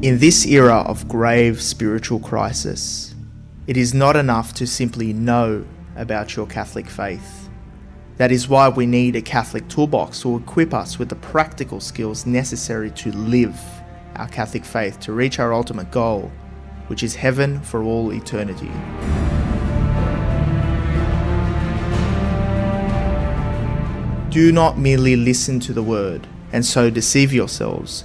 In this era of grave spiritual crisis, it is not enough to simply know about your Catholic faith. That is why we need a Catholic toolbox to equip us with the practical skills necessary to live our Catholic faith to reach our ultimate goal, which is heaven for all eternity. Do not merely listen to the word and so deceive yourselves.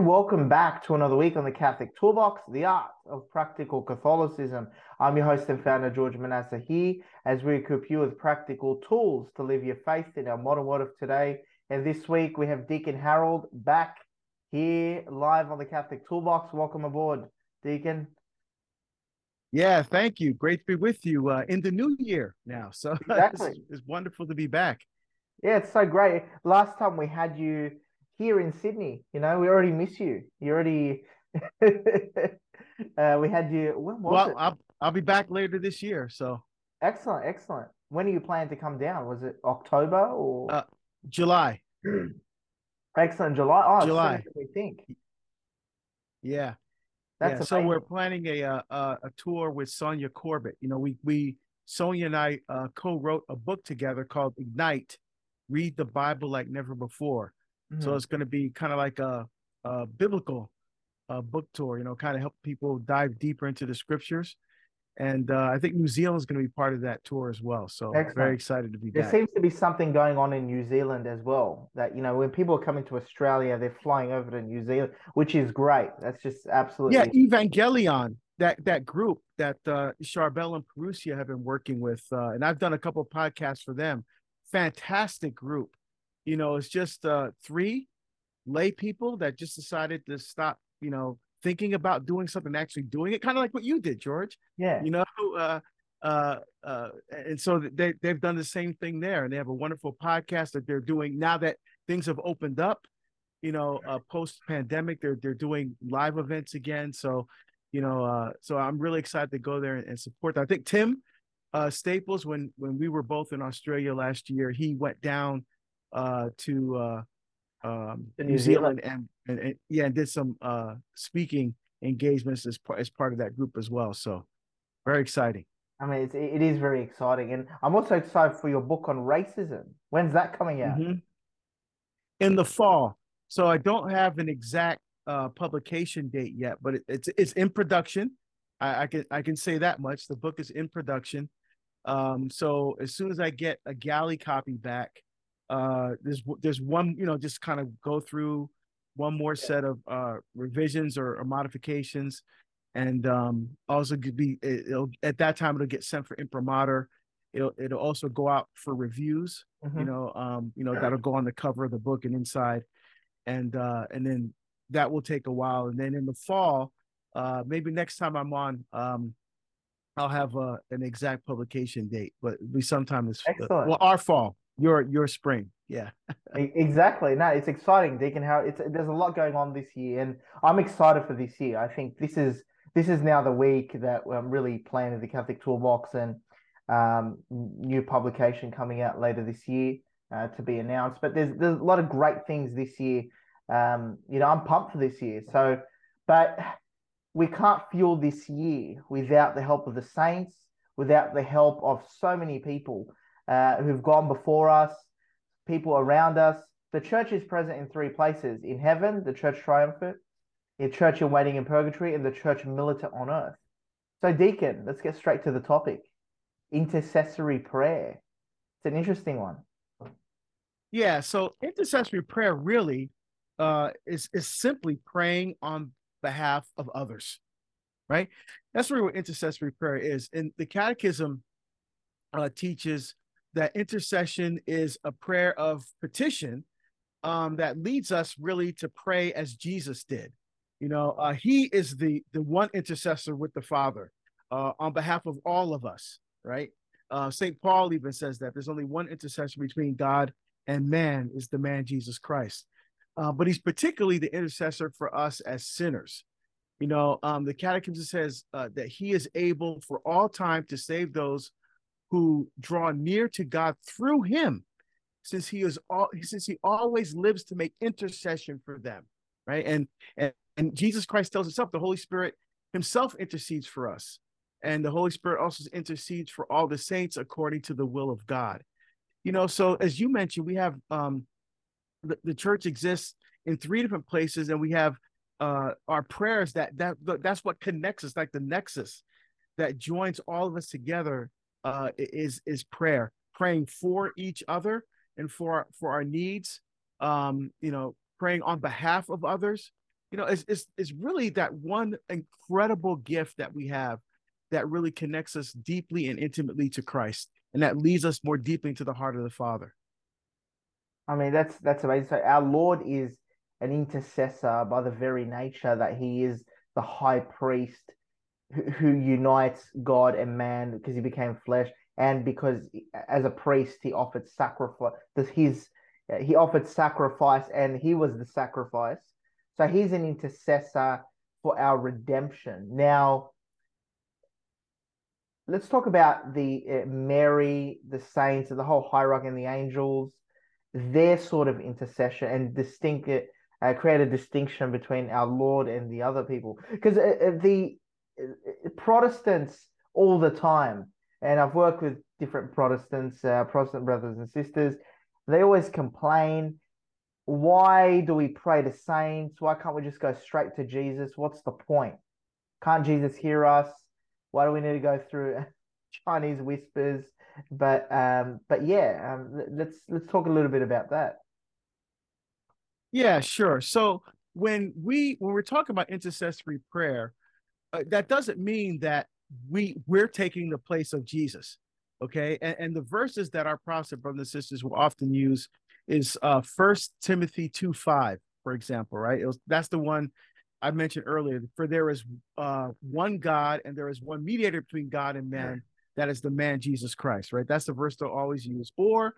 And welcome back to another week on the Catholic Toolbox, the art of practical Catholicism. I'm your host and founder, George Manassa, here as we equip you with practical tools to live your faith in our modern world of today. And this week we have Deacon Harold back here live on the Catholic Toolbox. Welcome aboard, Deacon. Yeah, thank you. Great to be with you uh, in the new year now. So Exactly. it's, it's wonderful to be back. Yeah, it's so great. Last time we had you here in Sydney, you know, we already miss you. You already, uh, we had you, when was Well, it? I'll I'll be back later this year. So Excellent, excellent. When are you planning to come down? Was it October or Uh, July. excellent July? Oh, July. We think Yeah. that's yeah. So we're planning a, uh, uh, a tour with Sonja Corbitt. You know, we we Sonia and I uh, co-wrote a book together called Ignite: Read the Bible Like Never Before. So Mhm. it's going to be kind of like a, a biblical uh, book tour. You know, kind of help people dive deeper into the scriptures. And uh, I think New Zealand is going to be part of that tour as well. So Excellent. very excited to be there back. seems to be something going on in New Zealand as well. That you know, when people are coming to Australia, they're flying over to New Zealand, which is great. That's just absolutely Yeah, Evangelion, that that group that uh Charbel and Parousia have been working with, uh, and I've done a couple of podcasts for them. Fantastic group. You know, it's just uh three lay people that just decided to stop, you know, thinking about doing something, actually doing it, kind of like what you did, George. yeah. You know, uh uh uh and so they they've done the same thing there and they have a wonderful podcast that they're doing now that things have opened up you know uh post pandemic they're they're doing live events again so you know uh so i'm really excited to go there and, and support that i think tim uh staples when when we were both in australia last year he went down to uh um new, New zealand, And, and and yeah and did some uh speaking engagements as part as part of that group as well so very exciting I mean, it's, it is very exciting, and I'm also excited for your book on racism. When's that coming out? Mhm. in the fall. So I don't have an exact uh, publication date yet, but it, it's it's in production. I, I can I can say that much. The book is in production. Um, so as soon as I get a galley copy back, uh, there's there's one you know just kind of go through one more set of uh, revisions or, or modifications, and um, also could be it, it'll at that time it'll get sent for imprimatur. It'll it'll also go out for reviews you Mhm. know um you know that'll go on the cover of the book and inside and uh and then that will take a while and then in the fall uh maybe next time i'm on um i'll have uh, an exact publication date but it'll be sometime this uh, Excellent. well our fall your your spring yeah Exactly. No, it's exciting, Deacon. How it's there's a lot going on this year, and I'm excited for this year. I think this is this is now the week that I'm really planning the Catholic Toolbox and um, new publication coming out later this year uh, to be announced. But there's there's a lot of great things this year. Um, you know, I'm pumped for this year. So, but we can't fuel this year without the help of the saints, without the help of so many people uh, who've gone before us, people around us. The church is present in three places in heaven, the church triumphant, the church in waiting in purgatory, and the church militant on earth. So, Deacon, let's get straight to the topic intercessory prayer. It's an interesting one. yeah so intercessory prayer really uh is is simply praying on behalf of others right that's really what intercessory prayer is and the catechism uh teaches that intercession is a prayer of petition um, that leads us really to pray as Jesus did. You know, uh, he is the the one intercessor with the Father uh, on behalf of all of us, right? Uh, St. Paul even says that there's only one intercession between God and man is the man Jesus Christ. Uh, but he's particularly the intercessor for us as sinners. You know, um, the Catechism says uh, that he is able for all time to save those who draw near to God through him, since he is all since he always lives to make intercession for them, right? And and, and Jesus Christ tells himself the Holy Spirit himself intercedes for us. And the Holy Spirit also intercedes for all the saints according to the will of God. You know, so as you mentioned, we have um the, the church exists in three different places, and we have uh our prayers that that that's what connects us, like the nexus that joins all of us together uh is is prayer, praying for each other and for for our needs, um, you know, praying on behalf of others. You know, it's, it's, it's really that one incredible gift that we have that really connects us deeply and intimately to Christ, and that leads us more deeply into the heart of the Father. I mean, that's that's amazing. So our Lord is an intercessor by the very nature that He is the High Priest who, unites God and man because He became flesh, and because as a priest He offered sacrifice. His He offered sacrifice, and He was the sacrifice. So He's an intercessor for our redemption. Now, let's talk about the uh, Mary, the saints, the whole hierarchy, and the angels, their sort of intercession and distinct uh, create a distinction between our Lord and the other people. Because uh, uh, the uh, Protestants all the time, and I've worked with different Protestants, uh, Protestant brothers and sisters, they always complain. Why do we pray to saints? Why can't we just go straight to Jesus? What's the point? Can't Jesus hear us? why do we need to go through Chinese whispers? But um, but yeah, um, let's let's talk a little bit about that. Yeah, sure. So when we when we're talking about intercessory prayer, uh, that doesn't mean that we we're taking the place of Jesus. Okay, and, and the verses that our Protestant brothers and sisters will often use is uh First Timothy two five, for example. Right, was, that's the one I mentioned earlier, for there is uh, one God and there is one mediator between God and man, that is the man Jesus Christ, right? That's the verse they'll always use. Or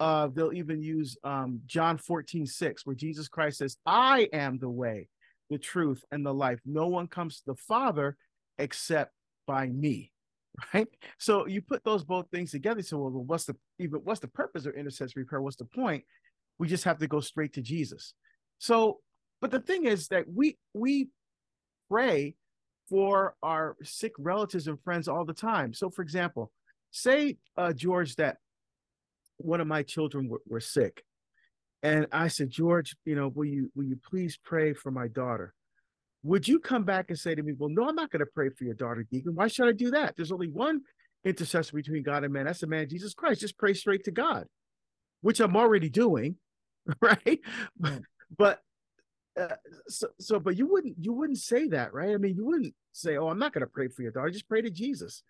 uh, they'll even use um, John 14, 6, where Jesus Christ says, I am the way, the truth, and the life. No one comes to the Father except by me. Right. So you put those both things together. So well, what's the even what's the purpose of intercessory prayer? What's the point? We just have to go straight to Jesus. So but the thing is that we we pray for our sick relatives and friends all the time. So, for example, say uh, George that one of my children were, were sick, and I said, George, you know, will you will you please pray for my daughter? Would you come back and say to me, Well, no, I'm not going to pray for your daughter, Deacon. Why should I do that? There's only one intercessor between God and man. That's the man Jesus Christ. Just pray straight to God, which I'm already doing, right? But, but uh, so, so, but you wouldn't, you wouldn't say that, right? I mean, you wouldn't say, "Oh, I'm not going to pray for your daughter. Just pray to Jesus,"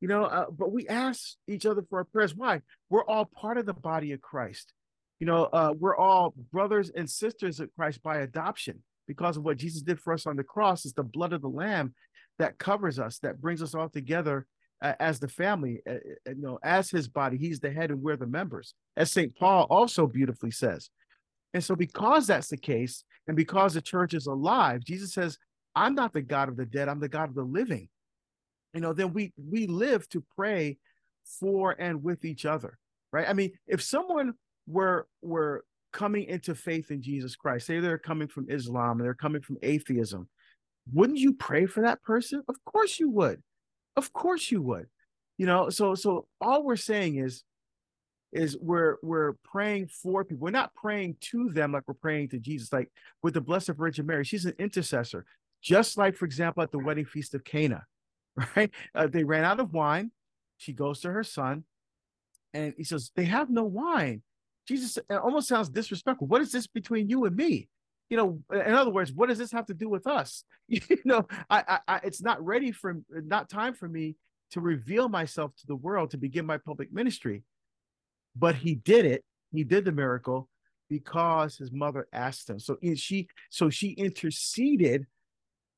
you know. Uh, but we ask each other for our prayers. Why? We're all part of the body of Christ. You know, uh, we're all brothers and sisters of Christ by adoption because of what Jesus did for us on the cross. Is the blood of the Lamb that covers us, that brings us all together uh, as the family. Uh, uh, you know, as His body, He's the head, and we're the members. As Saint Paul also beautifully says. And so, because that's the case, and because the church is alive, Jesus says, I'm not the God of the dead, I'm the God of the living. You know, then we we live to pray for and with each other, right? I mean, if someone were were coming into faith in Jesus Christ, say they're coming from Islam and they're coming from atheism, wouldn't you pray for that person? Of course you would. Of course you would. You know, so so all we're saying is is we're we're praying for people. We're not praying to them like we're praying to Jesus. Like with the Blessed Virgin Mary, she's an intercessor. Just like, for example, at the wedding feast of Cana, right? Uh, they ran out of wine. She goes to her son, and he says, "They have no wine." Jesus it almost sounds disrespectful. What is this between you and me? You know, in other words, what does this have to do with us? You know, I, I, it's not ready for, not time for me to reveal myself to the world to begin my public ministry but he did it. He did the miracle because his mother asked him. So she so she interceded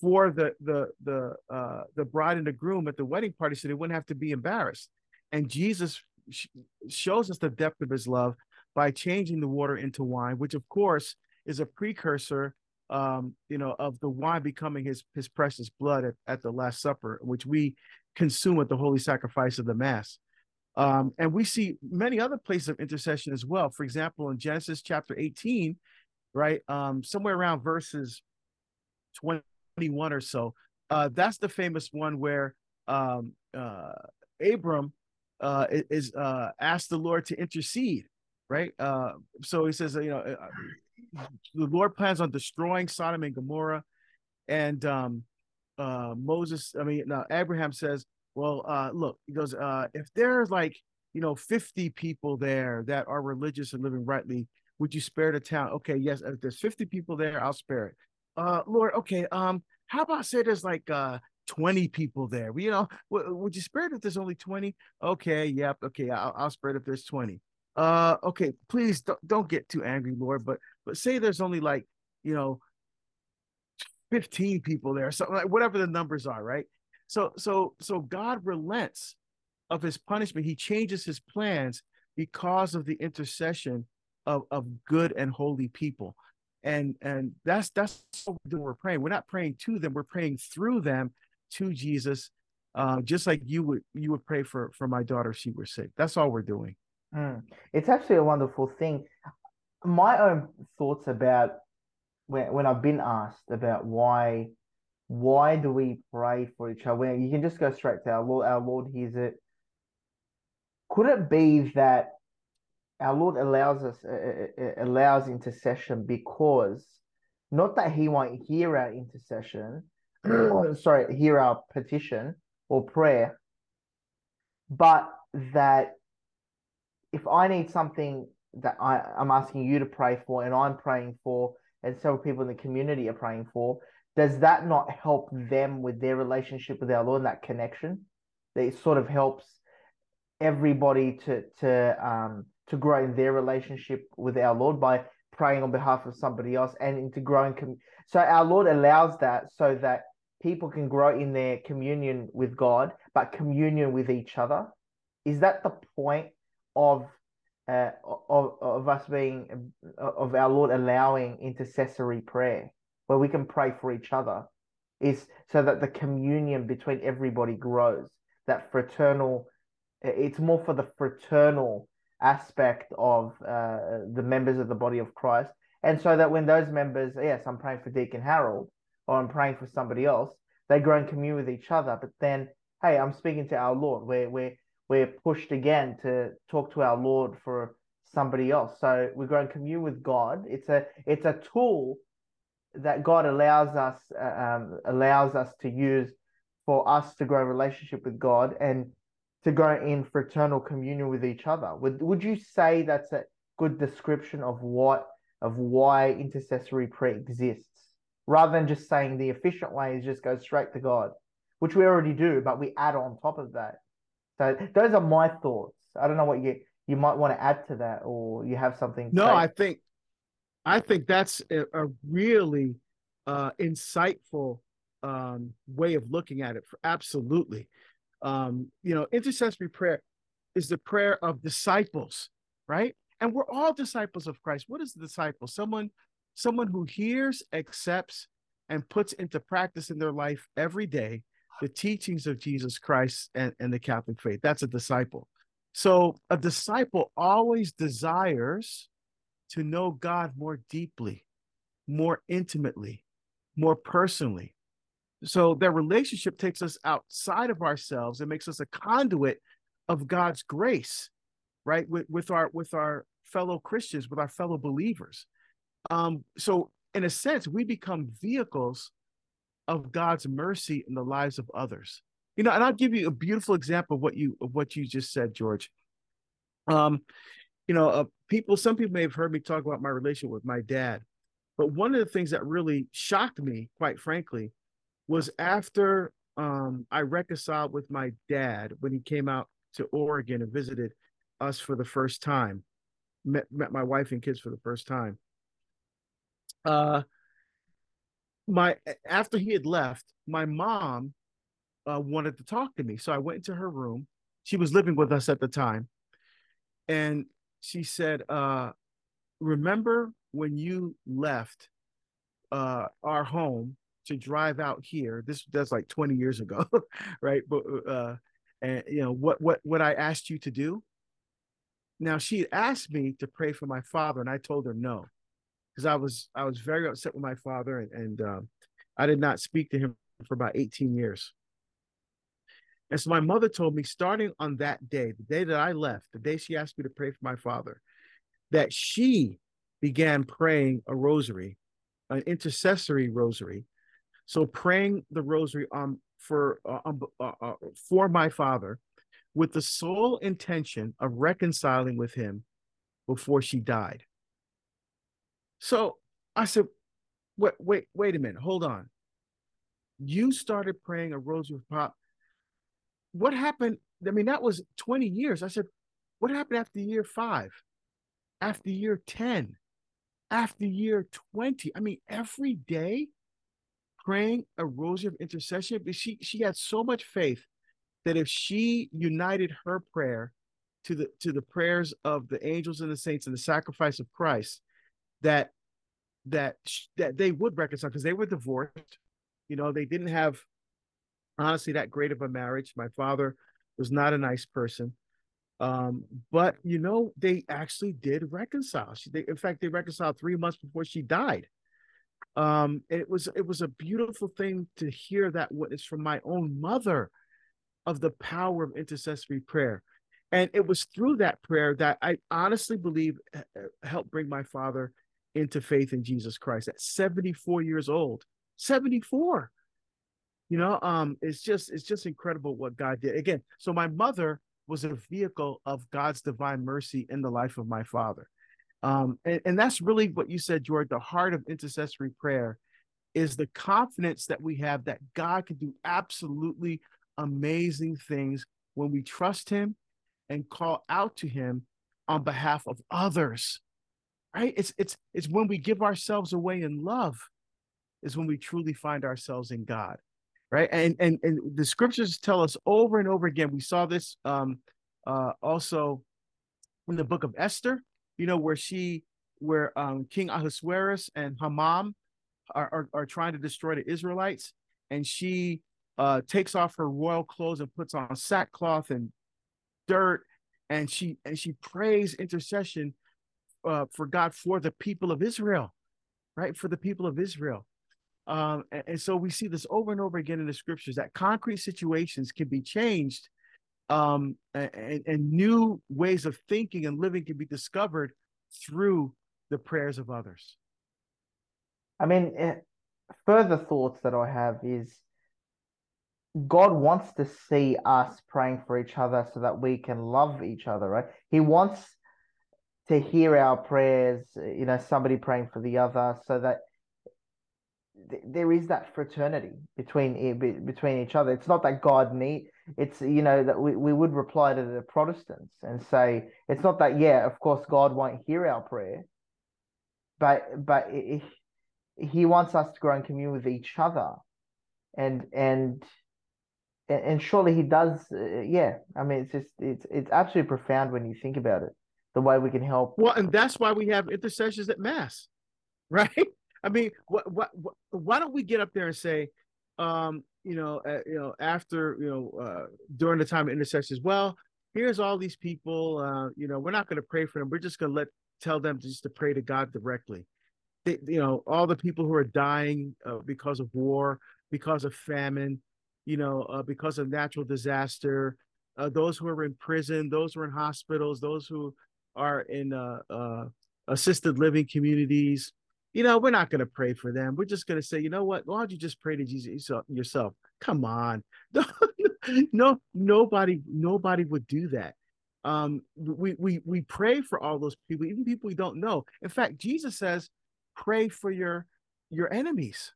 for the the the uh the bride and the groom at the wedding party so they wouldn't have to be embarrassed. And Jesus sh- shows us the depth of his love by changing the water into wine, which of course is a precursor um, you know, of the wine becoming his his precious blood at, at the Last Supper, which we consume at the holy sacrifice of the Mass. Um, and we see many other places of intercession as well. For example, in Genesis chapter 18, right, um, somewhere around verses 21 or so, uh, that's the famous one where um, uh, Abram uh, is uh, asked the Lord to intercede, right? Uh, so he says, you know, uh, the Lord plans on destroying Sodom and Gomorrah, and um, uh, Moses, I mean, now Abraham says, well, uh, look, he goes, uh, if there's like, you know, 50 people there that are religious and living rightly, would you spare the town? Okay, yes, if there's 50 people there, I'll spare it. Uh, Lord, okay, um, how about say there's like uh 20 people there? You know, would you spare it if there's only 20? Okay, yep, okay, I'll, I'll spare it if there's 20. Uh, okay, please don't, don't get too angry, Lord, but but say there's only like, you know, 15 people there, something like whatever the numbers are, right? So so so God relents of his punishment. He changes his plans because of the intercession of, of good and holy people. And and that's that's what we're doing. We're praying. We're not praying to them, we're praying through them to Jesus. Uh, just like you would you would pray for for my daughter if she were sick. That's all we're doing. Mm. It's actually a wonderful thing. My own thoughts about when when I've been asked about why why do we pray for each other? You can just go straight to our Lord. Our Lord hears it. Could it be that our Lord allows us uh, uh, uh, allows intercession because not that He won't hear our intercession, sorry, hear our petition or prayer, but that if I need something that I, I'm asking you to pray for and I'm praying for, and several people in the community are praying for, does that not help them with their relationship with our Lord and that connection? That it sort of helps everybody to to um to grow in their relationship with our Lord by praying on behalf of somebody else and into growing. Com- so our Lord allows that so that people can grow in their communion with God, but communion with each other. Is that the point of uh, of of us being of our Lord allowing intercessory prayer? where we can pray for each other is so that the communion between everybody grows that fraternal it's more for the fraternal aspect of uh, the members of the body of christ and so that when those members yes i'm praying for deacon harold or i'm praying for somebody else they grow in commune with each other but then hey i'm speaking to our lord we're we're, we're pushed again to talk to our lord for somebody else so we grow in commune with god it's a it's a tool that God allows us uh, um, allows us to use for us to grow relationship with God and to grow in fraternal communion with each other. Would would you say that's a good description of what of why intercessory prayer exists, rather than just saying the efficient way is just go straight to God, which we already do, but we add on top of that. So those are my thoughts. I don't know what you you might want to add to that, or you have something. No, I think I think that's a, a really uh, insightful um, way of looking at it. For absolutely, um, you know, intercessory prayer is the prayer of disciples, right? And we're all disciples of Christ. What is a disciple? Someone, someone who hears, accepts, and puts into practice in their life every day the teachings of Jesus Christ and, and the Catholic faith. That's a disciple. So a disciple always desires to know God more deeply, more intimately, more personally. So that relationship takes us outside of ourselves and makes us a conduit of God's grace, right? With, with our with our fellow Christians, with our fellow believers. Um, so in a sense, we become vehicles of God's mercy in the lives of others. You know, and I'll give you a beautiful example of what you of what you just said, George. Um, you know, uh, people, some people may have heard me talk about my relationship with my dad, but one of the things that really shocked me, quite frankly, was after um, I reconciled with my dad when he came out to Oregon and visited us for the first time, met met my wife and kids for the first time. Uh, my after he had left, my mom uh, wanted to talk to me, so I went into her room. She was living with us at the time, and she said, uh, "Remember when you left uh, our home to drive out here? This that's like twenty years ago, right? But uh, and you know what what what I asked you to do." Now she asked me to pray for my father, and I told her no because I was I was very upset with my father, and, and um, I did not speak to him for about 18 years. And so my mother told me, starting on that day, the day that I left, the day she asked me to pray for my father, that she began praying a rosary, an intercessory rosary. So praying the rosary um, for uh, um, uh, uh, for my father, with the sole intention of reconciling with him before she died. So I said, wait, wait, wait a minute, hold on. You started praying a rosary with Pop. What happened? I mean, that was 20 years. I said, what happened after year five? After year 10? After year 20? I mean, every day praying a rosary of intercession. But She she had so much faith that if she united her prayer to the to the prayers of the angels and the saints and the sacrifice of Christ, that that that they would reconcile because they were divorced. You know, they didn't have honestly that great of a marriage. My father was not a nice person. Um, but you know, they actually did reconcile. She, they, in fact, they reconciled three months before she died. Um, it was it was a beautiful thing to hear that witness from my own mother of the power of intercessory prayer. And it was through that prayer that I honestly believe helped bring my father into faith in Jesus Christ at 74 years old. 74. You know, um, it's just it's just incredible what God did. Again, so my mother was a vehicle of God's divine mercy in the life of my father. Um, and, and that's really what you said, George. The heart of intercessory prayer is the confidence that we have that God can do absolutely amazing things when we trust Him and call out to Him on behalf of others right? It's it's it's when we give ourselves away in love is when we truly find ourselves in god right? And and and the scriptures tell us over and over again we saw this um uh also in the book of esther you know where she where um king ahasuerus and haman are, are, are trying to destroy the israelites and she uh takes off her royal clothes and puts on sackcloth and dirt and she and she prays intercession uh, for God for the people of Israel, right? For the people of Israel. Um, and, and, so we see this over and over again in the scriptures that concrete situations can be changed um, and, and new ways of thinking and living can be discovered through the prayers of others. I mean, eh, further thoughts that I have is God wants to see us praying for each other so that we can love each other, right? He wants to hear our prayers, you know, somebody praying for the other, so that th- there is that fraternity between between each other. It's not that God need. It's you know that we, we would reply to the Protestants and say it's not that yeah, of course God won't hear our prayer, but but it, He wants us to grow in communion with each other, and and and surely He does. Uh, yeah, I mean it's just it's it's absolutely profound when you think about it the way we can help. Well, and that's why we have intercessions at mass, right? I mean, what, what, what why don't we get up there and say, um, you know, uh, you know, after you know, uh, during the time of intercessions, well, here's all these people. Uh, you know, we're not going to pray for them. We're just going to let tell them just to pray to God directly. They, you know, all the people who are dying uh, because of war, because of famine, you know, uh, because of natural disaster, uh, those who are in prison, those who are in hospitals, those who are in uh, uh, assisted living communities, you know, we're not going to pray for them. We're just going to say, you know what? Why don't you just pray to Jesus yourself? Come on, no, nobody, nobody would do that. Um, we we we pray for all those people, even people we don't know. In fact, Jesus says, pray for your your enemies,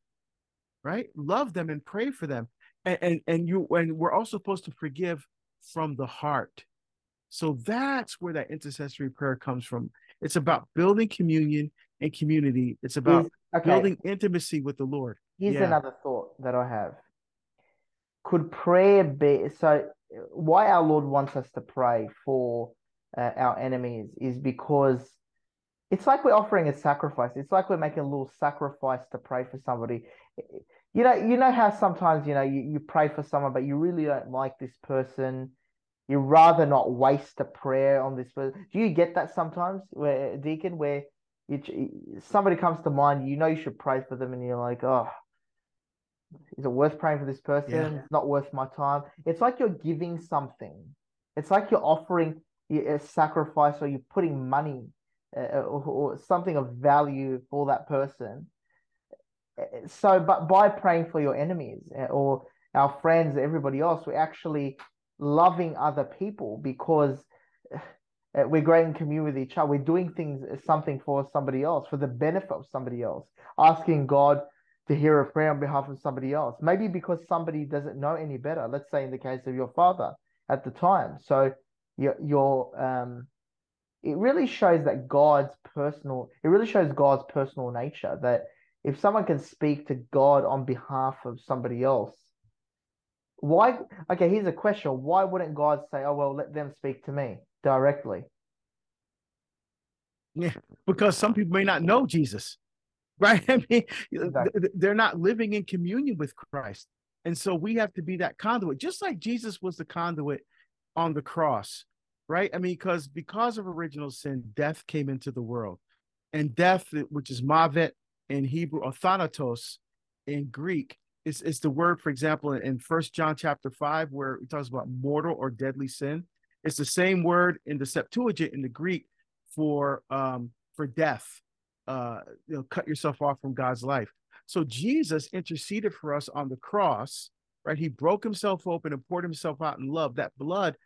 right? Love them and pray for them, and and, and you and we're also supposed to forgive from the heart. So that's where that intercessory prayer comes from. It's about building communion and community. It's about okay. building intimacy with the Lord. Here's yeah. another thought that I have. Could prayer be so? Why our Lord wants us to pray for uh, our enemies is because it's like we're offering a sacrifice. It's like we're making a little sacrifice to pray for somebody. You know, you know how sometimes you know you, you pray for someone, but you really don't like this person. You rather not waste a prayer on this person. Do you get that sometimes, where Deacon, where you, somebody comes to mind, you know you should pray for them, and you're like, oh, is it worth praying for this person? Yeah. It's not worth my time. It's like you're giving something. It's like you're offering a sacrifice, or you're putting money uh, or, or something of value for that person. So, but by praying for your enemies uh, or our friends, everybody else, we're actually loving other people because uh, we're growing in community with each other. We're doing things something for somebody else for the benefit of somebody else, asking God to hear a prayer on behalf of somebody else. Maybe because somebody doesn't know any better. Let's say in the case of your father at the time. So your your um, it really shows that God's personal. It really shows God's personal nature. That if someone can speak to God on behalf of somebody else, why? Okay, here's a question: Why wouldn't God say, "Oh well, let them speak to me directly"? Yeah, because some people may not know Jesus, right? I mean, exactly. they're not living in communion with Christ, and so we have to be that conduit, just like Jesus was the conduit on the cross, right? I mean, because because of original sin, death came into the world, and death, which is mavet in Hebrew or thanatos in Greek, is, is the word, for example, in First John chapter five, where it talks about mortal or deadly sin. It's the same word in the Septuagint in the Greek for um, for death. Uh, you know, cut yourself off from God's life. So Jesus interceded for us on the cross, right? He broke himself open and poured himself out in love. That blood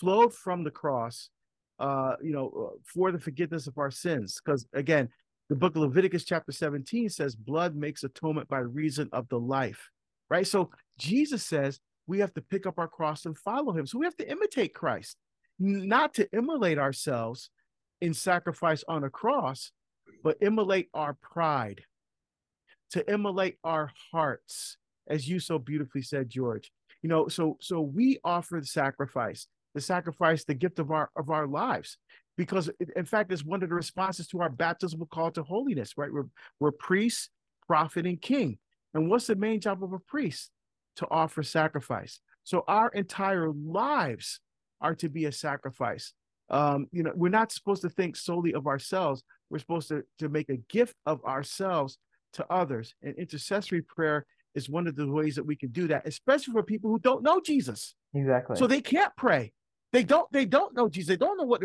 flowed from the cross, uh, you know, uh, for the forgiveness of our sins. Because again, the book of Leviticus, chapter 17, says blood makes atonement by reason of the life, right? So Jesus says we have to pick up our cross and follow him. So we have to imitate Christ, not to immolate ourselves in sacrifice on a cross, but immolate our pride, to immolate our hearts, as you so beautifully said, George. You know, so so we offer the sacrifice, the sacrifice, the gift of our of our lives. Because in fact it's one of the responses to our baptismal call to holiness right? We're, we're priest prophet and king. And what's the main job of a priest? To offer sacrifice. So our entire lives are to be a sacrifice. Um, you know we're not supposed to think solely of ourselves. We're supposed to, to make a gift of ourselves to others. And intercessory prayer is one of the ways that we can do that especially for people who don't know jesus. Exactly. So they can't pray they don't they don't know Jesus. They don't know what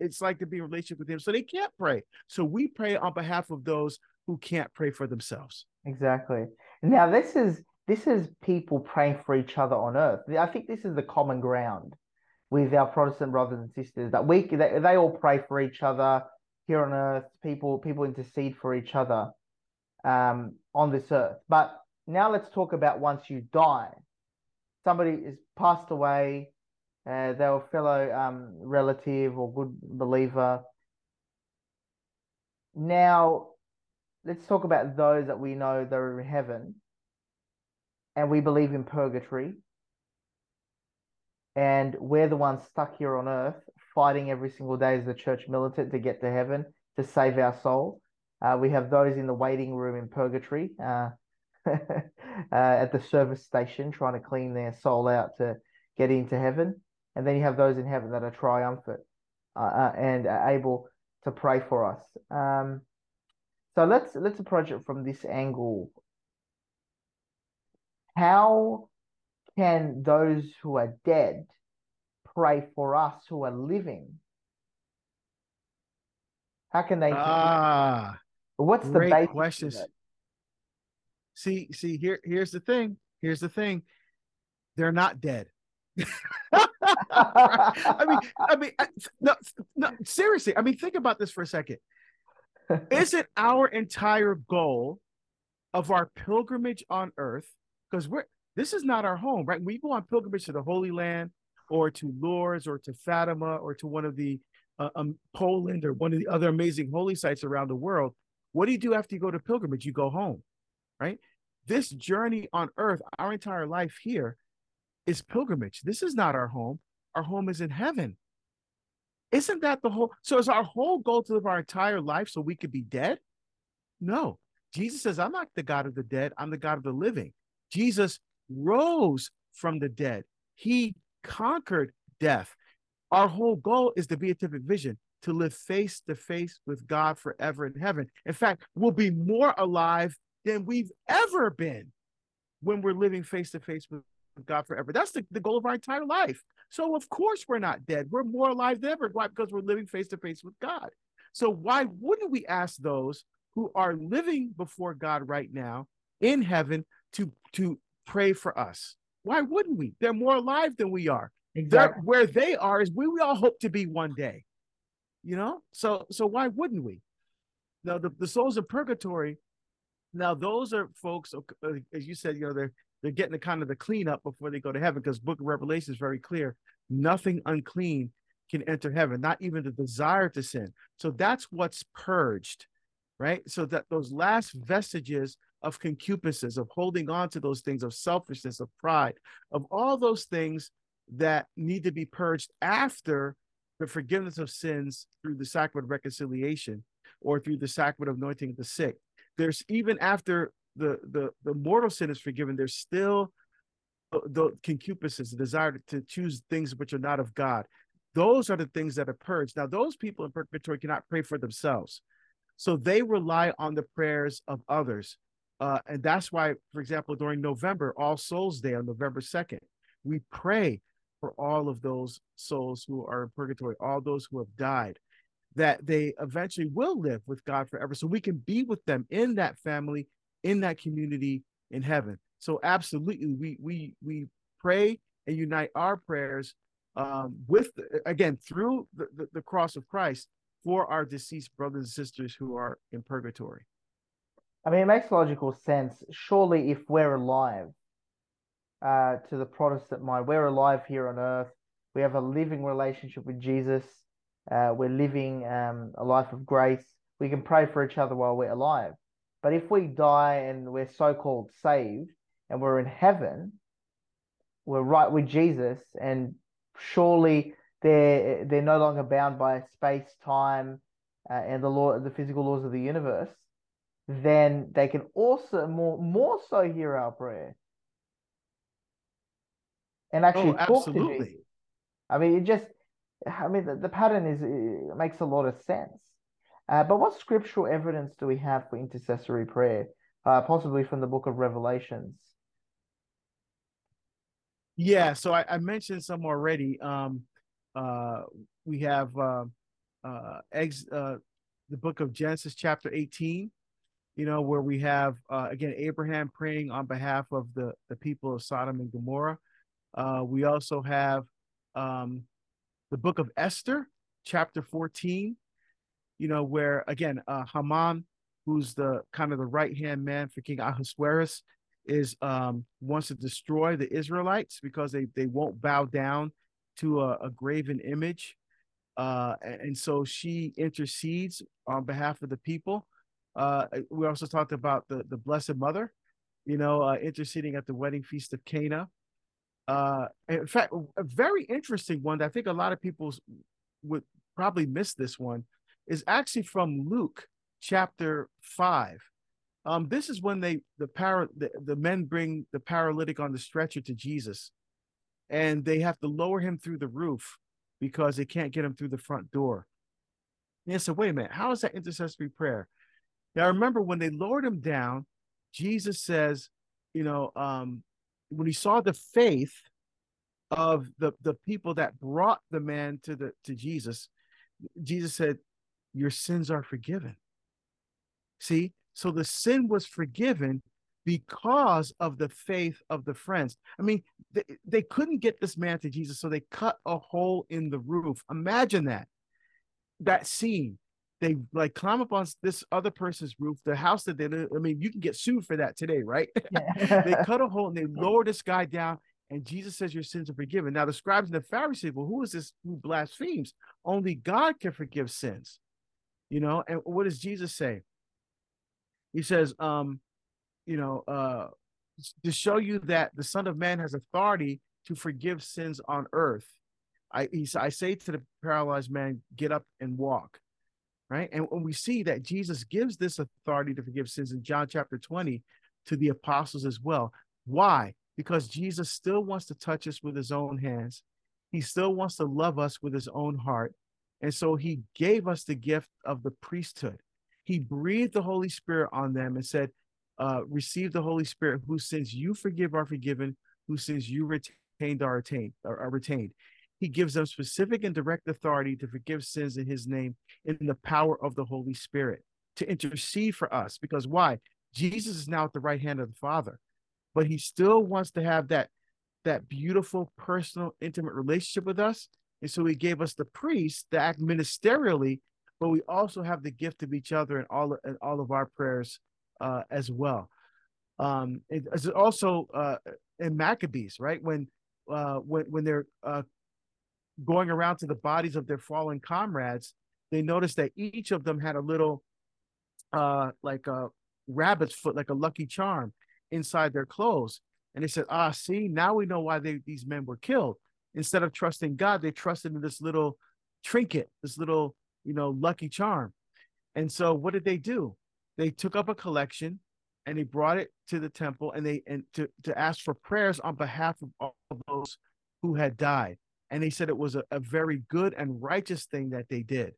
it's like to be in relationship with him. So they can't pray. So we pray on behalf of those who can't pray for themselves. Exactly. Now this is this is people praying for each other on earth. I think this is the common ground with our Protestant brothers and sisters that we they, they all pray for each other here on earth. People people intercede for each other um, on this earth. But now let's talk about once you die. Somebody is passed away uh, they were fellow um, relative or good believer. Now, let's talk about those that we know that are in heaven, and we believe in purgatory, and we're the ones stuck here on earth fighting every single day as the church militant to get to heaven to save our soul. Uh, we have those in the waiting room in purgatory uh, uh, at the service station trying to clean their soul out to get into heaven and then you have those in heaven that are triumphant uh, uh, and are able to pray for us. Um, so let's let's approach it from this angle. How can those who are dead pray for us who are living? How can they? Ah, what's the great questions? See, see here. Here's the thing. Here's the thing. They're not dead. I mean, I mean, no, no, seriously. I mean, think about this for a second. Is it our entire goal of our pilgrimage on earth? Because we're this is not our home, right? We go on pilgrimage to the Holy Land or to Lourdes or to Fatima or to one of the uh, um, Poland or one of the other amazing holy sites around the world, what do you do after you go to pilgrimage? You go home, right? This journey on earth, our entire life here is pilgrimage. This is not our home. Our home is in heaven. Isn't that the whole? So is our whole goal to live our entire life so we could be dead? No. Jesus says, I'm not the God of the dead, I'm the God of the living. Jesus rose from the dead. He conquered death. Our whole goal is the beatific vision to live face to face with God forever in heaven. In fact, we'll be more alive than we've ever been when we're living face to face with God forever. That's the, the goal of our entire life. So, of course, we're not dead. We're more alive than ever. Why? Because we're living face to face with God. So, why wouldn't we ask those who are living before God right now in heaven to, to pray for us? Why wouldn't we? They're more alive than we are. Exactly. where they are is where we all hope to be one day. You know? So so why wouldn't we? Now the, the souls of purgatory, now those are folks, uh, as you said, you know, they're they're getting the kind of the cleanup before they go to heaven because book of revelation is very clear. Nothing unclean can enter heaven not even the desire to sin. So that's what's purged right? So that those last vestiges of concupiscence of holding on to those things of selfishness of pride of all those things that need to be purged after the forgiveness of sins through the sacrament of reconciliation or through the sacrament of anointing the sick. There's even after the the the mortal sin is forgiven, there's still the, the concupiscence, the desire to choose things which are not of God. Those are the things that are purged. Now, those people in purgatory cannot pray for themselves, so they rely on the prayers of others. Uh, and that's why, for example, during November, All Souls Day on November 2nd, we pray for all of those souls who are in purgatory, all those who have died, that they eventually will live with God forever. So we can be with them in that family, in that community in heaven. So absolutely, we we we pray and unite our prayers um, with again through the, the, the cross of Christ for our deceased brothers and sisters who are in purgatory. I mean, it makes logical sense. Surely, if we're alive, uh, to the Protestant mind. We're alive here on earth. We have a living relationship with Jesus. Uh, we're living um, a life of grace. We can pray for each other while we're alive. But if we die and we're so called saved and we're in heaven, we're right with Jesus, and surely they're they're no longer bound by space, time, uh, and the law, the physical laws of the universe. Then they can also more more so hear our prayer and actually oh, talk to Jesus. I mean, it just, I mean, the, the pattern is it makes a lot of sense. Uh, but what scriptural evidence do we have for intercessory prayer? Uh, possibly from the book of Revelations. Yeah, so I, I mentioned some already. Um, uh, we have uh, uh, ex, uh, the book of Genesis, chapter 18, you know, where we have, again, Abraham praying on behalf of the, the people of Sodom and Gomorrah. We also have um, the book of Esther, chapter 14, you know, where again, uh, Haman, who's the kind of the right hand man for King Ahasuerus, is um, wants to destroy the Israelites because they, they won't bow down to a, a graven image. Uh, and so she intercedes on behalf of the people. Uh, we also talked about the, the Blessed Mother, you know, uh, interceding at the wedding feast of Cana. Uh, in fact, a very interesting one that I think a lot of people would probably miss this one is actually from Luke chapter five. Um, this is when they the para the, the men bring the paralytic on the stretcher to Jesus, and they have to lower him through the roof because they can't get him through the front door. And so, wait a minute, how is that intercessory prayer? Now, remember when they lowered him down, Jesus says, you know, um, when he saw the faith of the the people that brought the man to the to Jesus, Jesus said, "Your sins are forgiven." See, so the sin was forgiven because of the faith of the friends. I mean, they, they couldn't get this man to Jesus, so they cut a hole in the roof. Imagine that that scene they like climb up on this other person's roof, the house that they live. I mean, you can get sued for that today, right? Yeah. they cut a hole and they lower this guy down And Jesus says your sins are forgiven. Now the scribes and the Pharisees well, who is this who blasphemes? Only God can forgive sins. You know, and what does Jesus say? He says, um, you know, uh, to show you that the Son of Man has authority to forgive sins on earth. I he, I say to the paralyzed man, get up and walk. Right. And when we see that Jesus gives this authority to forgive sins in John chapter 20 to the apostles as well. Why? Because Jesus still wants to touch us with his own hands. He still wants to love us with his own heart. And so he gave us the gift of the priesthood. He breathed the Holy Spirit on them and said, uh, Receive the Holy Spirit, whose sins you forgive are forgiven, whose sins you retained are retained. Are, are retained. He gives them specific and direct authority to forgive sins in his name in the power of the Holy Spirit to intercede for us. Because why? Jesus is now at the right hand of the Father, but he still wants to have that that beautiful, personal, intimate relationship with us. And so he gave us the priest to act ministerially, but we also have the gift of each other in all in all of our prayers uh, as well. Um, it's also uh, in Maccabees, right? When uh, when when they're uh, going around to the bodies of their fallen comrades, they noticed that each of them had a little, uh, like a rabbit's foot, like a lucky charm, inside their clothes. And they said, "Ah, see, now we know why they, these men were killed. Instead of trusting God, they trusted in this little trinket, this little, you know, lucky charm." And so, what did they do? They took up a collection and they brought it to the temple and they and to, to ask for prayers on behalf of all of those who had died. And they said it was a, a very good and righteous thing that they did,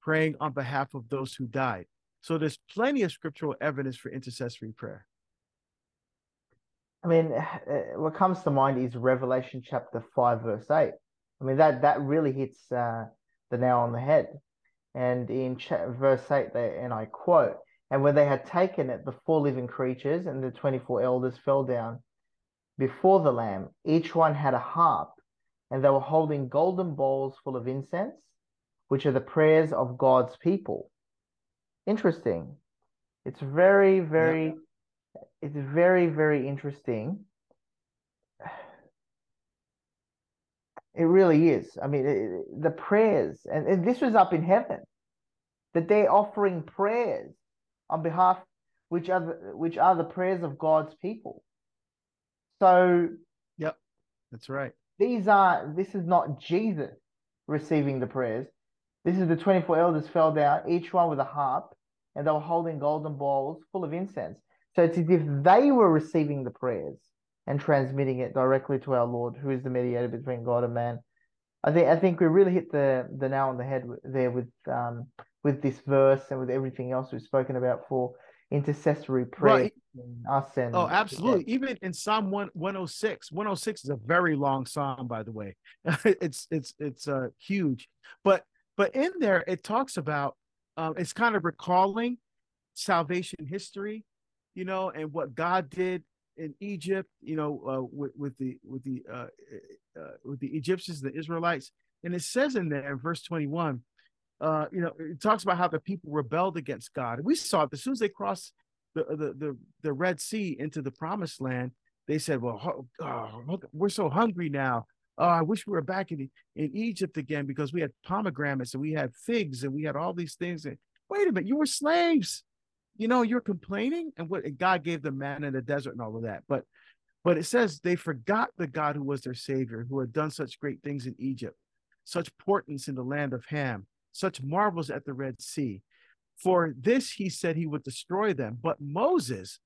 praying on behalf of those who died. So there's plenty of scriptural evidence for intercessory prayer. I mean, uh, what comes to mind is Revelation chapter 5, verse 8. I mean, that, that really hits uh, the nail on the head. And in verse 8, they, and I quote, And when they had taken it, the four living creatures and the 24 elders fell down before the Lamb. Each one had a harp and they were holding golden bowls full of incense, which are the prayers of God's people. Interesting. It's very, very, yeah. It's very, very interesting. It really is. I mean, it, the prayers, and, and this was up in heaven, that they're offering prayers on behalf, which are the, which are the prayers of God's people. So, yep, that's right. These are this is not Jesus receiving the prayers. This is the 24 elders fell down, each one with a harp, and they were holding golden bowls full of incense. So it's as if they were receiving the prayers and transmitting it directly to our Lord, who is the mediator between God and man. I think I think we really hit the the nail on the head there with um with this verse and with everything else we've spoken about for intercessory prayer right. us and oh absolutely yeah. even in psalm 1 106 106 is a very long psalm by the way it's it's it's uh huge but but in there it talks about um it's kind of recalling salvation history you know and what god did in egypt you know uh with, with the with the uh, uh with the egyptians the israelites and it says in there in verse 21 uh, you know, it talks about how the people rebelled against God. We saw it as soon as they crossed the the the, the Red Sea into the Promised Land. They said, "Well, oh, we're so hungry now. Oh, I wish we were back in in Egypt again because we had pomegranates and we had figs and we had all these things." And wait a minute, you were slaves. You know, you're complaining, and what and God gave them man in the desert and all of that. But but it says they forgot the God who was their savior, who had done such great things in Egypt, such portents in the land of Ham such marvels at the Red Sea. For this he said he would destroy them. But Moses,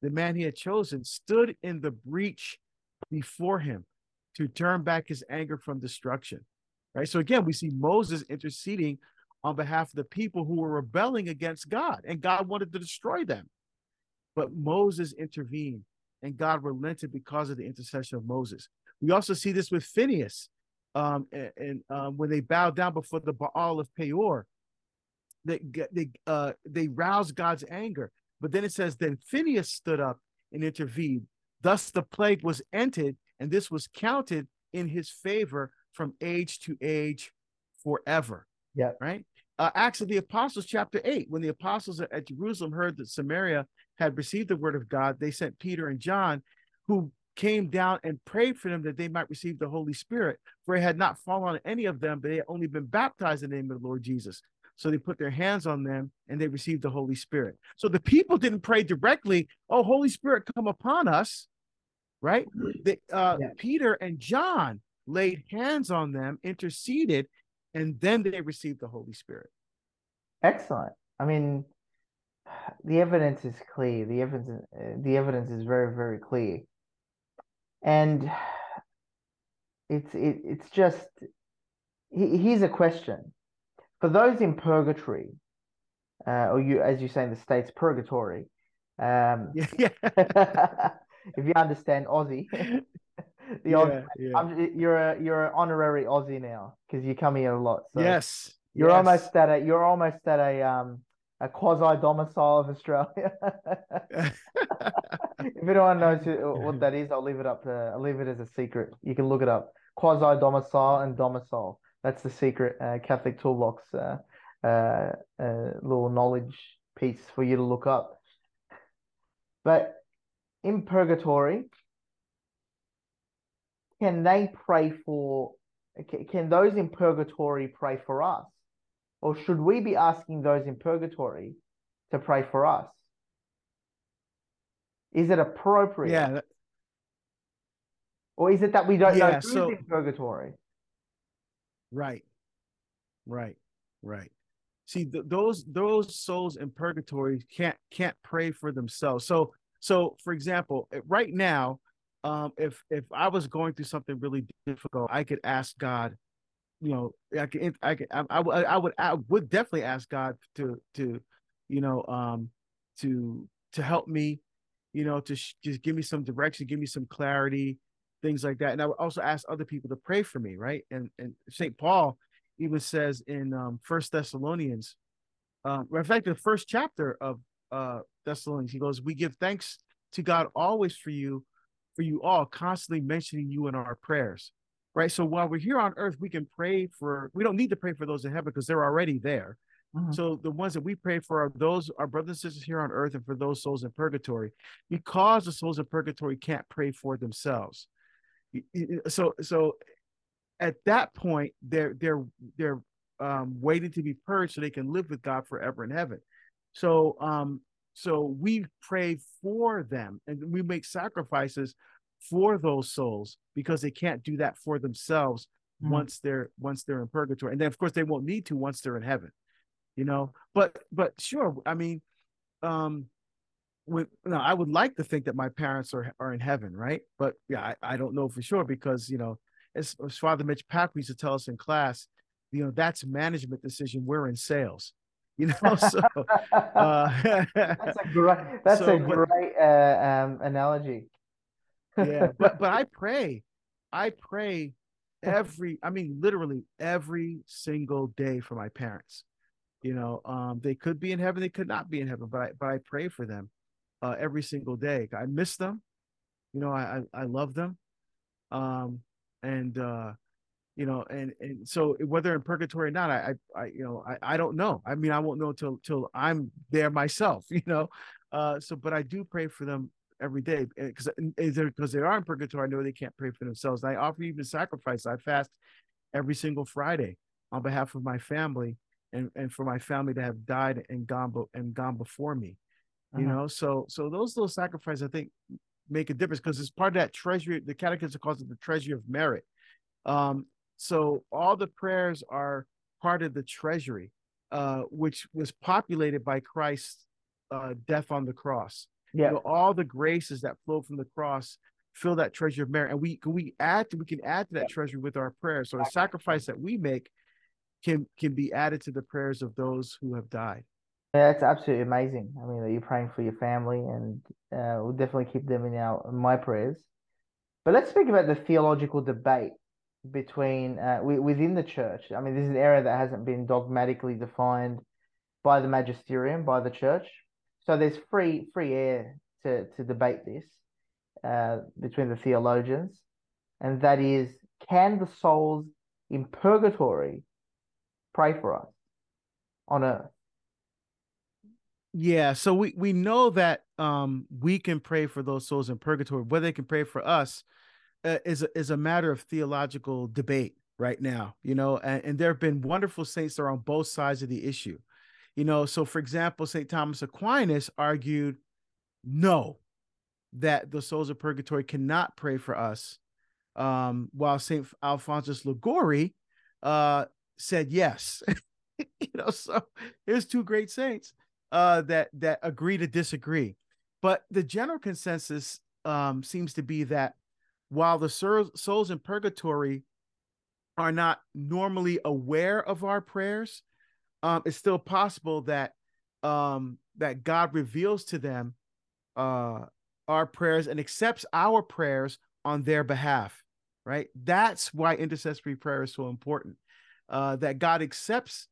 the man he had chosen, stood in the breach before him to turn back his anger from destruction. Right. So again, we see Moses interceding on behalf of the people who were rebelling against God, and God wanted to destroy them. But Moses intervened, and God relented because of the intercession of Moses. We also see this with Phineas um, and, and um, when they bowed down before the Baal of Peor, they they uh, they roused God's anger. But then it says, then Phineas stood up and intervened. Thus the plague was ended, and this was counted in his favor from age to age forever. Yeah. Right. Uh, Acts of the Apostles, chapter 8. When the apostles at Jerusalem heard that Samaria had received the word of God, they sent Peter and John, who came down and prayed for them that they might receive the Holy Spirit, for it had not fallen on any of them, but they had only been baptized in the name of the Lord Jesus. So they put their hands on them and they received the Holy Spirit. So the people didn't pray directly, Oh, Holy Spirit, come upon us, right? They, uh, yeah. Peter and John laid hands on them, interceded, and then they received the Holy Spirit. Excellent. I mean, the evidence is clear. The evidence, the evidence is very, very clear, and it's it, it's just. Here's a question: for those in purgatory, uh, or you, as you say in the states, purgatory. Um, yeah. if you understand Aussie, the yeah, Aussie, yeah. you're a you're an honorary Aussie now because you come here a lot. So yes, you're yes. almost at a you're almost at a um a quasi domicile of Australia. if anyone knows what that is, I'll leave it up to I'll leave it as a secret. You can look it up. Quasi domicile and domicile. That's the secret uh, Catholic toolbox uh, uh, uh, little knowledge piece for you to look up. But in purgatory, can they pray for? Can those in purgatory pray for us, or should we be asking those in purgatory to pray for us? Is it appropriate? Yeah. Or is it that we don't yeah, know who's so, in purgatory? Right. Right. Right. See, th- those those souls in purgatory can't can't pray for themselves. So so for example, eh, right now, um, if if I was going through something really difficult, I could ask God, you know, I could I could I, I, I would I would definitely ask God to to you know um to to help me, you know, to sh- just give me some direction, give me some clarity, things like that. And I would also ask other people to pray for me, right? And and St. Paul even says in um First Thessalonians, um, in fact, the first chapter of uh Thessalonians, he goes, "We give thanks to God always for you, for you all, constantly mentioning you in our prayers." Right. So while we're here on earth, we can pray for. We don't need to pray for those in heaven because they're already there. Mm-hmm. So the ones that we pray for are those our brothers and sisters here on earth, and for those souls in purgatory, because the souls in purgatory can't pray for themselves so so at that point they're they're they're um, waiting to be purged so they can live with God forever in heaven. So um so we pray for them and we make sacrifices for those souls because they can't do that for themselves mm. once they're once they're in purgatory and then of course they won't need to once they're in heaven you know but but sure i mean um with no, I would like to think that my parents are are in heaven, right? But yeah, I, I don't know for sure because you know, as, as Father Mitch Pacwa used to tell us in class, you know, that's management decision. We're in sales, you know. So uh, that's a great that's so, a great uh, um, analogy. yeah, but but I pray, I pray every, I mean, literally every single day for my parents. You know, um, they could be in heaven, they could not be in heaven, but I but I pray for them uh, every single day. I miss them. You know, I, I, I love them. Um, and, uh, you know, and, and so whether in purgatory or not, I, I, you know, I, I don't know. I mean, I won't know till, till I'm there myself, you know? Uh, so, but I do pray for them every day because because they are in purgatory, I know they can't pray for themselves. And I offer even sacrifice. I fast every single Friday on behalf of my family and, and for my family to have died and gone and gone before me you uh-huh. know so so those little sacrifices i think make a difference because it's part of that treasury the catechism calls it the treasury of merit um so all the prayers are part of the treasury uh which was populated by christ's uh death on the cross. Yeah. you know, all the graces that flow from the cross fill that treasure of merit and we can we add to, we can add to that treasury with our prayers. So the sacrifice that we make can can be added to the prayers of those who have died. Yeah, it's absolutely amazing. I mean, you're praying for your family, and uh, we'll definitely keep them in our in my prayers. But let's speak about the theological debate between uh, within the church. I mean, this is an area that hasn't been dogmatically defined by the magisterium, by the church. So there's free free air to to debate this uh, between the theologians, and that is, can the souls in purgatory pray for us on earth? Yeah, so we we know that um we can pray for those souls in purgatory. Whether they can pray for us uh, is a, is a matter of theological debate right now. You know, and, and there have been wonderful saints that are on both sides of the issue. You know, so for example, St. Thomas Aquinas argued no, that the souls of purgatory cannot pray for us, um, while St. Alphonsus Liguori uh, said yes. you know, so here's two great saints uh, that that agree to disagree. But the general consensus um, seems to be that while the souls in purgatory are not normally aware of our prayers, um, it's still possible that um, that God reveals to them uh, our prayers and accepts our prayers on their behalf. Right. That's why intercessory prayer is so important. Uh, that God accepts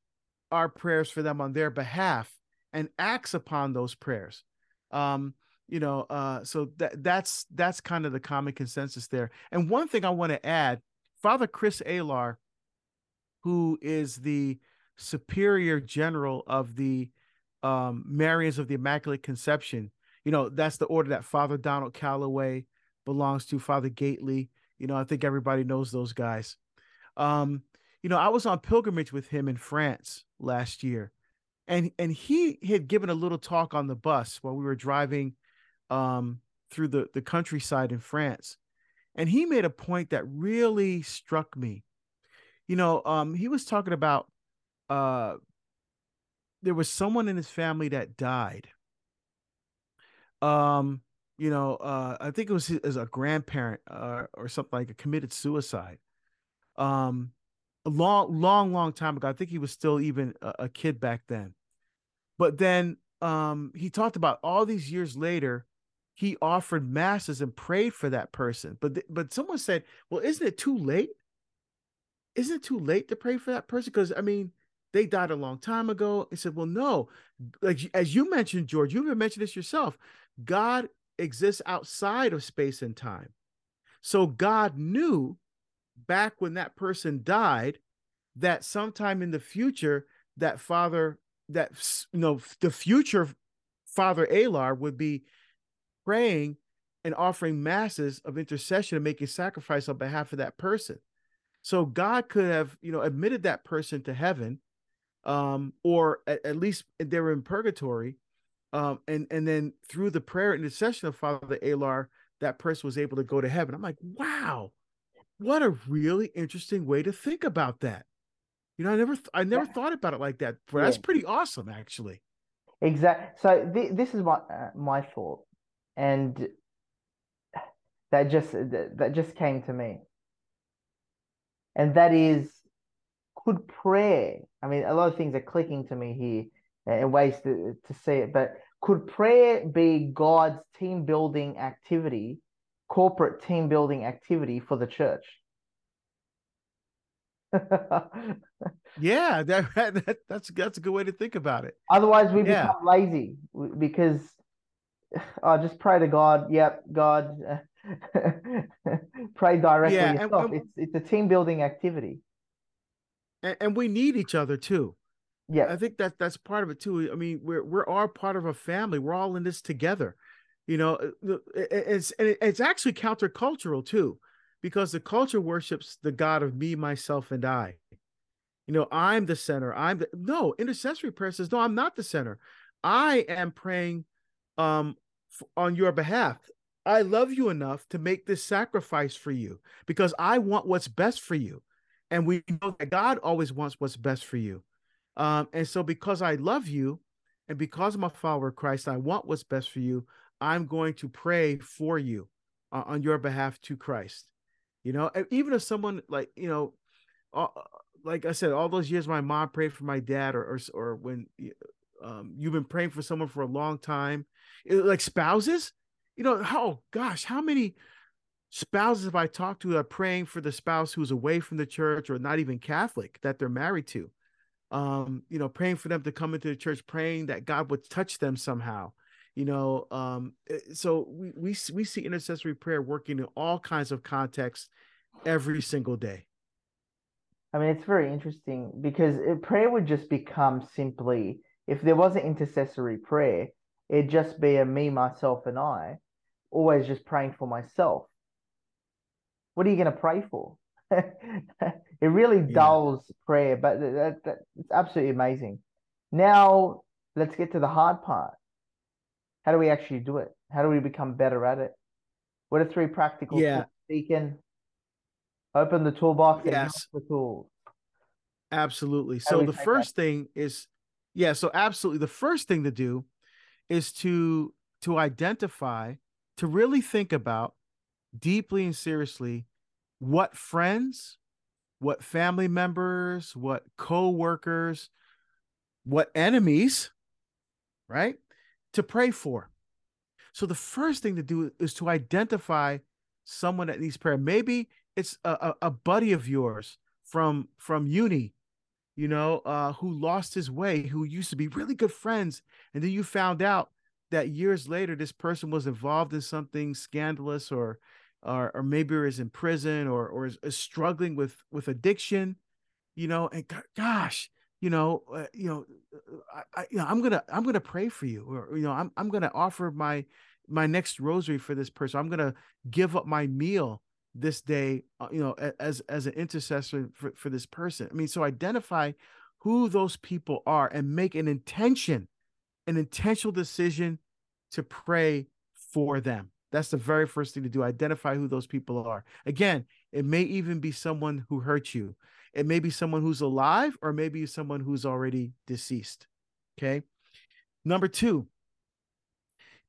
our prayers for them on their behalf and acts upon those prayers. Um, you know, uh, so that that's that's kind of the common consensus there. And one thing I want to add, Father Chris Alar, who is the superior general of the um, Marians of the Immaculate Conception. You know, that's the order that Father Donald Calloway belongs to, Father Gaitley. You know, I think everybody knows those guys. Um, you know, I was on pilgrimage with him in France last year, and and he had given a little talk on the bus while we were driving um, through the the countryside in France, and he made a point that really struck me. You know, um, he was talking about uh, there was someone in his family that died. Um, you know, uh, I think it was his, as a grandparent uh, or something like a committed suicide. Um, a long, long, long time ago. I think he was still even a, a kid back then. But then um, he talked about all these years later, he offered masses and prayed for that person. But th- but someone said, "Well, isn't it too late? Isn't it too late to pray for that person? Because I mean, they died a long time ago." He said, "Well, no. Like as you mentioned, George, you even mentioned this yourself. God exists outside of space and time. So God knew back when that person died that sometime in the future that father that you know the future father alar would be praying and offering masses of intercession and making sacrifice on behalf of that person so god could have you know admitted that person to heaven um or at, at least they were in purgatory um and and then through the prayer and intercession of father alar that person was able to go to heaven i'm like wow what a really interesting way to think about that. You know, I never, th- I never yeah. thought about it like that. But yeah. that's pretty awesome, actually. Exactly. So th- this is my uh, my thought, and that just that just came to me, and that is, could prayer? I mean, a lot of things are clicking to me here in ways to to see it, but could prayer be God's team building activity corporate team building activity for the church. yeah, that, that, that's that's a good way to think about it. Otherwise, we yeah. become lazy because I oh, just pray to God. Yep, God, pray directly yeah, yourself. And, and, it's it's a team building activity, and, and we need each other too. Yeah, I think that that's part of it too. I mean, we're we're all part of a family. We're all in this together you know uh, it's it's actually countercultural too because the culture worships the god of me myself and i you know i'm the center i'm the no intercessory prayer says no i'm not the center i am praying um on your behalf. I love you enough to make this sacrifice for you because i want what's best for you. And we know that god always wants what's best for you. Um and so because i love you and because i'm a follower of christ i want what's best for you I'm going to pray for you uh, on your behalf to Christ. You know, even if someone like, you know, uh, like I said, all those years my mom prayed for my dad, or or, or when um, you've been praying for someone for a long time, it, like spouses, you know, oh gosh, how many spouses have I talked to that are praying for the spouse who's away from the church or not even Catholic that they're married to? Um, you know, praying for them to come into the church, praying that God would touch them somehow you know um eh, so we we we see intercessory prayer working in all kinds of contexts every single day. I mean it's very interesting because it, prayer would just become simply if there was an intercessory prayer, it'd just be a me, myself, and I, always just praying for myself. What are you going to pray for? it really yeah. dulls prayer, but that, that, it's absolutely amazing. Now, let's get to the hard part. How do we actually do it? How do we become better at it? What are three practical yeah. Deacon? Open the toolbox yes. the tools. Absolutely. So the first that? thing is yeah, so absolutely the first thing to do is to to identify, to really think about deeply and seriously what friends, what family members, what co-workers, what enemies, right? To pray for. So the first thing to do is to identify someone that needs prayer. Maybe it's a, a, buddy of yours from from uni, you know, uh, who lost his way, who used to be really good friends, and then you found out that years later this person was involved in something scandalous or or, or maybe is in prison or or is, is struggling with with addiction, you know, and gosh, you know, uh, you know, I, I, you know, I'm gonna I'm gonna pray for you, or you know, I'm I'm gonna offer my my next rosary for this person. I'm gonna give up my meal this day, uh, you know, as as an intercessor for, for this person. I mean, so identify who those people are and make an intention, an intentional decision to pray for them. That's the very first thing to do. Identify who those people are. Again, it may even be someone who hurt you. It may be someone who's alive or maybe someone who's already deceased. Okay. Number two,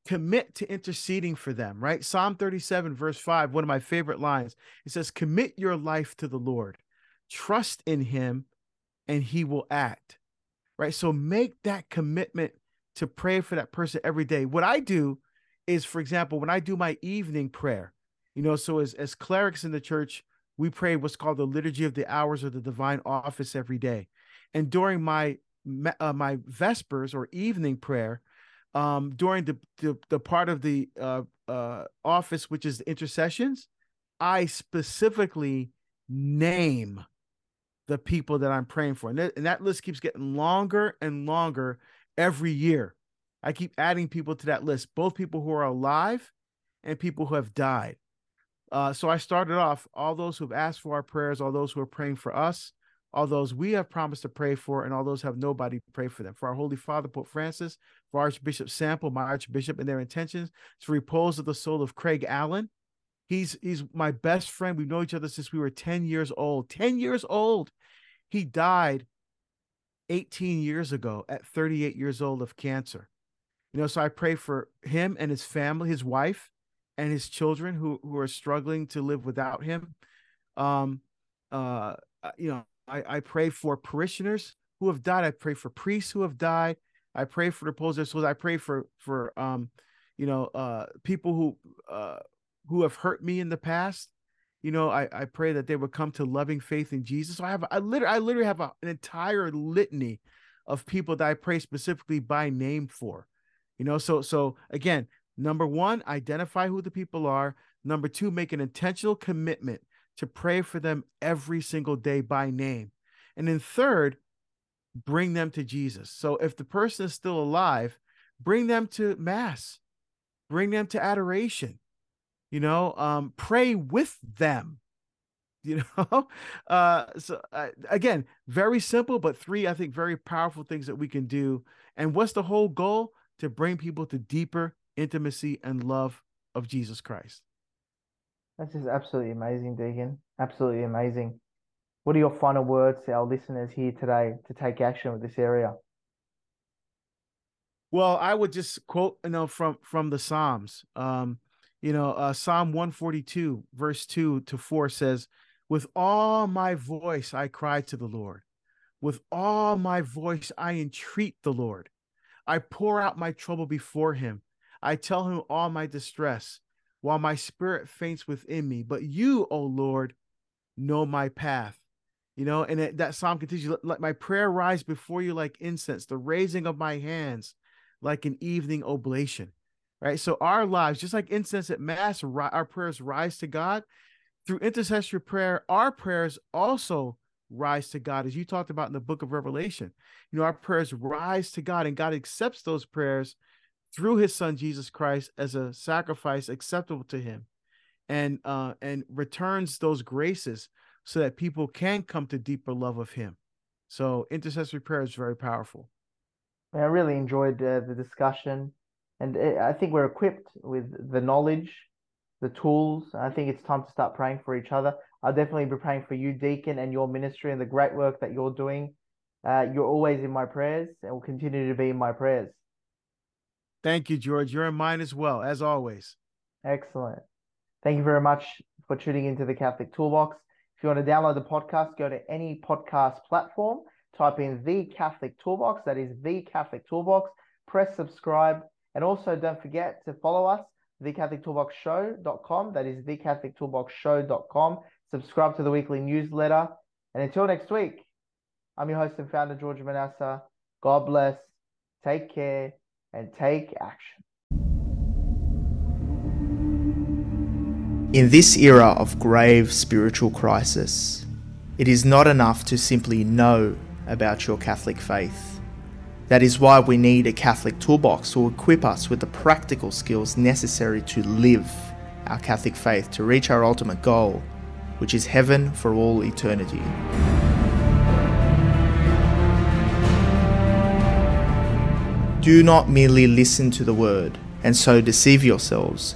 commit to interceding for them, right? Psalm 37, verse 5, one of my favorite lines. It says, Commit your life to the Lord, trust in him, and he will act, right? So make that commitment to pray for that person every day. What I do is, for example, when I do my evening prayer, you know, so as, as clerics in the church, we pray what's called the liturgy of the hours of the divine office every day. And during my uh, my vespers or evening prayer, um, during the, the, the part of the uh, uh, office which is the intercessions, I specifically name the people that I'm praying for, and, and that list keeps getting longer and longer every year. I keep adding people to that list, both people who are alive and people who have died. Uh, so I started off all those who have asked for our prayers, all those who are praying for us, all those we have promised to pray for, and all those have nobody pray for them. For our Holy Father, Pope Francis, for Archbishop Sample, my Archbishop, and their intentions, to repose of the soul of Craig Allen. He's he's my best friend. We've known each other since we were 10 years old. 10 years old. He died 18 years ago at 38 years old of cancer. You know, so I pray for him and his family, his wife, and his children who who are struggling to live without him. Um, uh, you know, I, I pray for parishioners who have died. I pray for priests who have died. I pray for the opposers. souls. I pray for for um, you know, uh, people who uh who have hurt me in the past. You know, I, I pray that they would come to loving faith in Jesus. So I have I literally I literally have a, an entire litany of people that I pray specifically by name for. You know, so so again, number one, identify who the people are. Number two, make an intentional commitment to pray for them every single day by name. And then third, bring them to Jesus. So if the person is still alive, bring them to mass, bring them to adoration, you know, um, pray with them, you know. Uh, so uh, again, very simple, but three, I think, very powerful things that we can do. And what's the whole goal? To bring people to deeper intimacy and love of Jesus Christ. That's just absolutely amazing, Deacon. Absolutely amazing. What are your final words to our listeners here today to take action with this area? Well, I would just quote, you know, from from the Psalms. Um, you know, uh, Psalm 142, verse 2 to 4 says, With all my voice I cry to the Lord. With all my voice I entreat the Lord. I pour out my trouble before him. I tell him all my distress while my spirit faints within me. But you, O Lord, know my path. You know, and it, that psalm continues, let my prayer rise before you like incense, the raising of my hands like an evening oblation. Right. So our lives, just like incense at mass, our prayers rise to God through intercessory prayer. Our prayers also rise to God, as you talked about in the book of Revelation. You know, our prayers rise to God, and God accepts those prayers through his son Jesus Christ as a sacrifice acceptable to him and uh and returns those graces so that people can come to deeper love of him. So intercessory prayer is very powerful. I really enjoyed uh, the discussion and I think we're equipped with the knowledge, the tools. I think it's time to start praying for each other. I'll definitely be praying for you, Deacon, and your ministry and the great work that you're doing. Uh, you're always in my prayers and will continue to be in my prayers. Thank you, George. You're in mine as well, as always. Excellent. Thank you very much for tuning into the Catholic Toolbox. If you want to download the podcast, go to any podcast platform, type in the Catholic Toolbox. That is the Catholic Toolbox. Press subscribe. And also don't forget to follow us, thecatholictoolboxshow.com. That is thecatholictoolboxshow.com. Subscribe to the weekly newsletter. And until next week, I'm your host and founder, George Manassa. God bless. Take care and take action. In this era of grave spiritual crisis, it is not enough to simply know about your Catholic faith. That is why we need a Catholic toolbox to equip us with the practical skills necessary to live our Catholic faith to reach our ultimate goal, which is heaven for all eternity. Do not merely listen to the word and so deceive yourselves.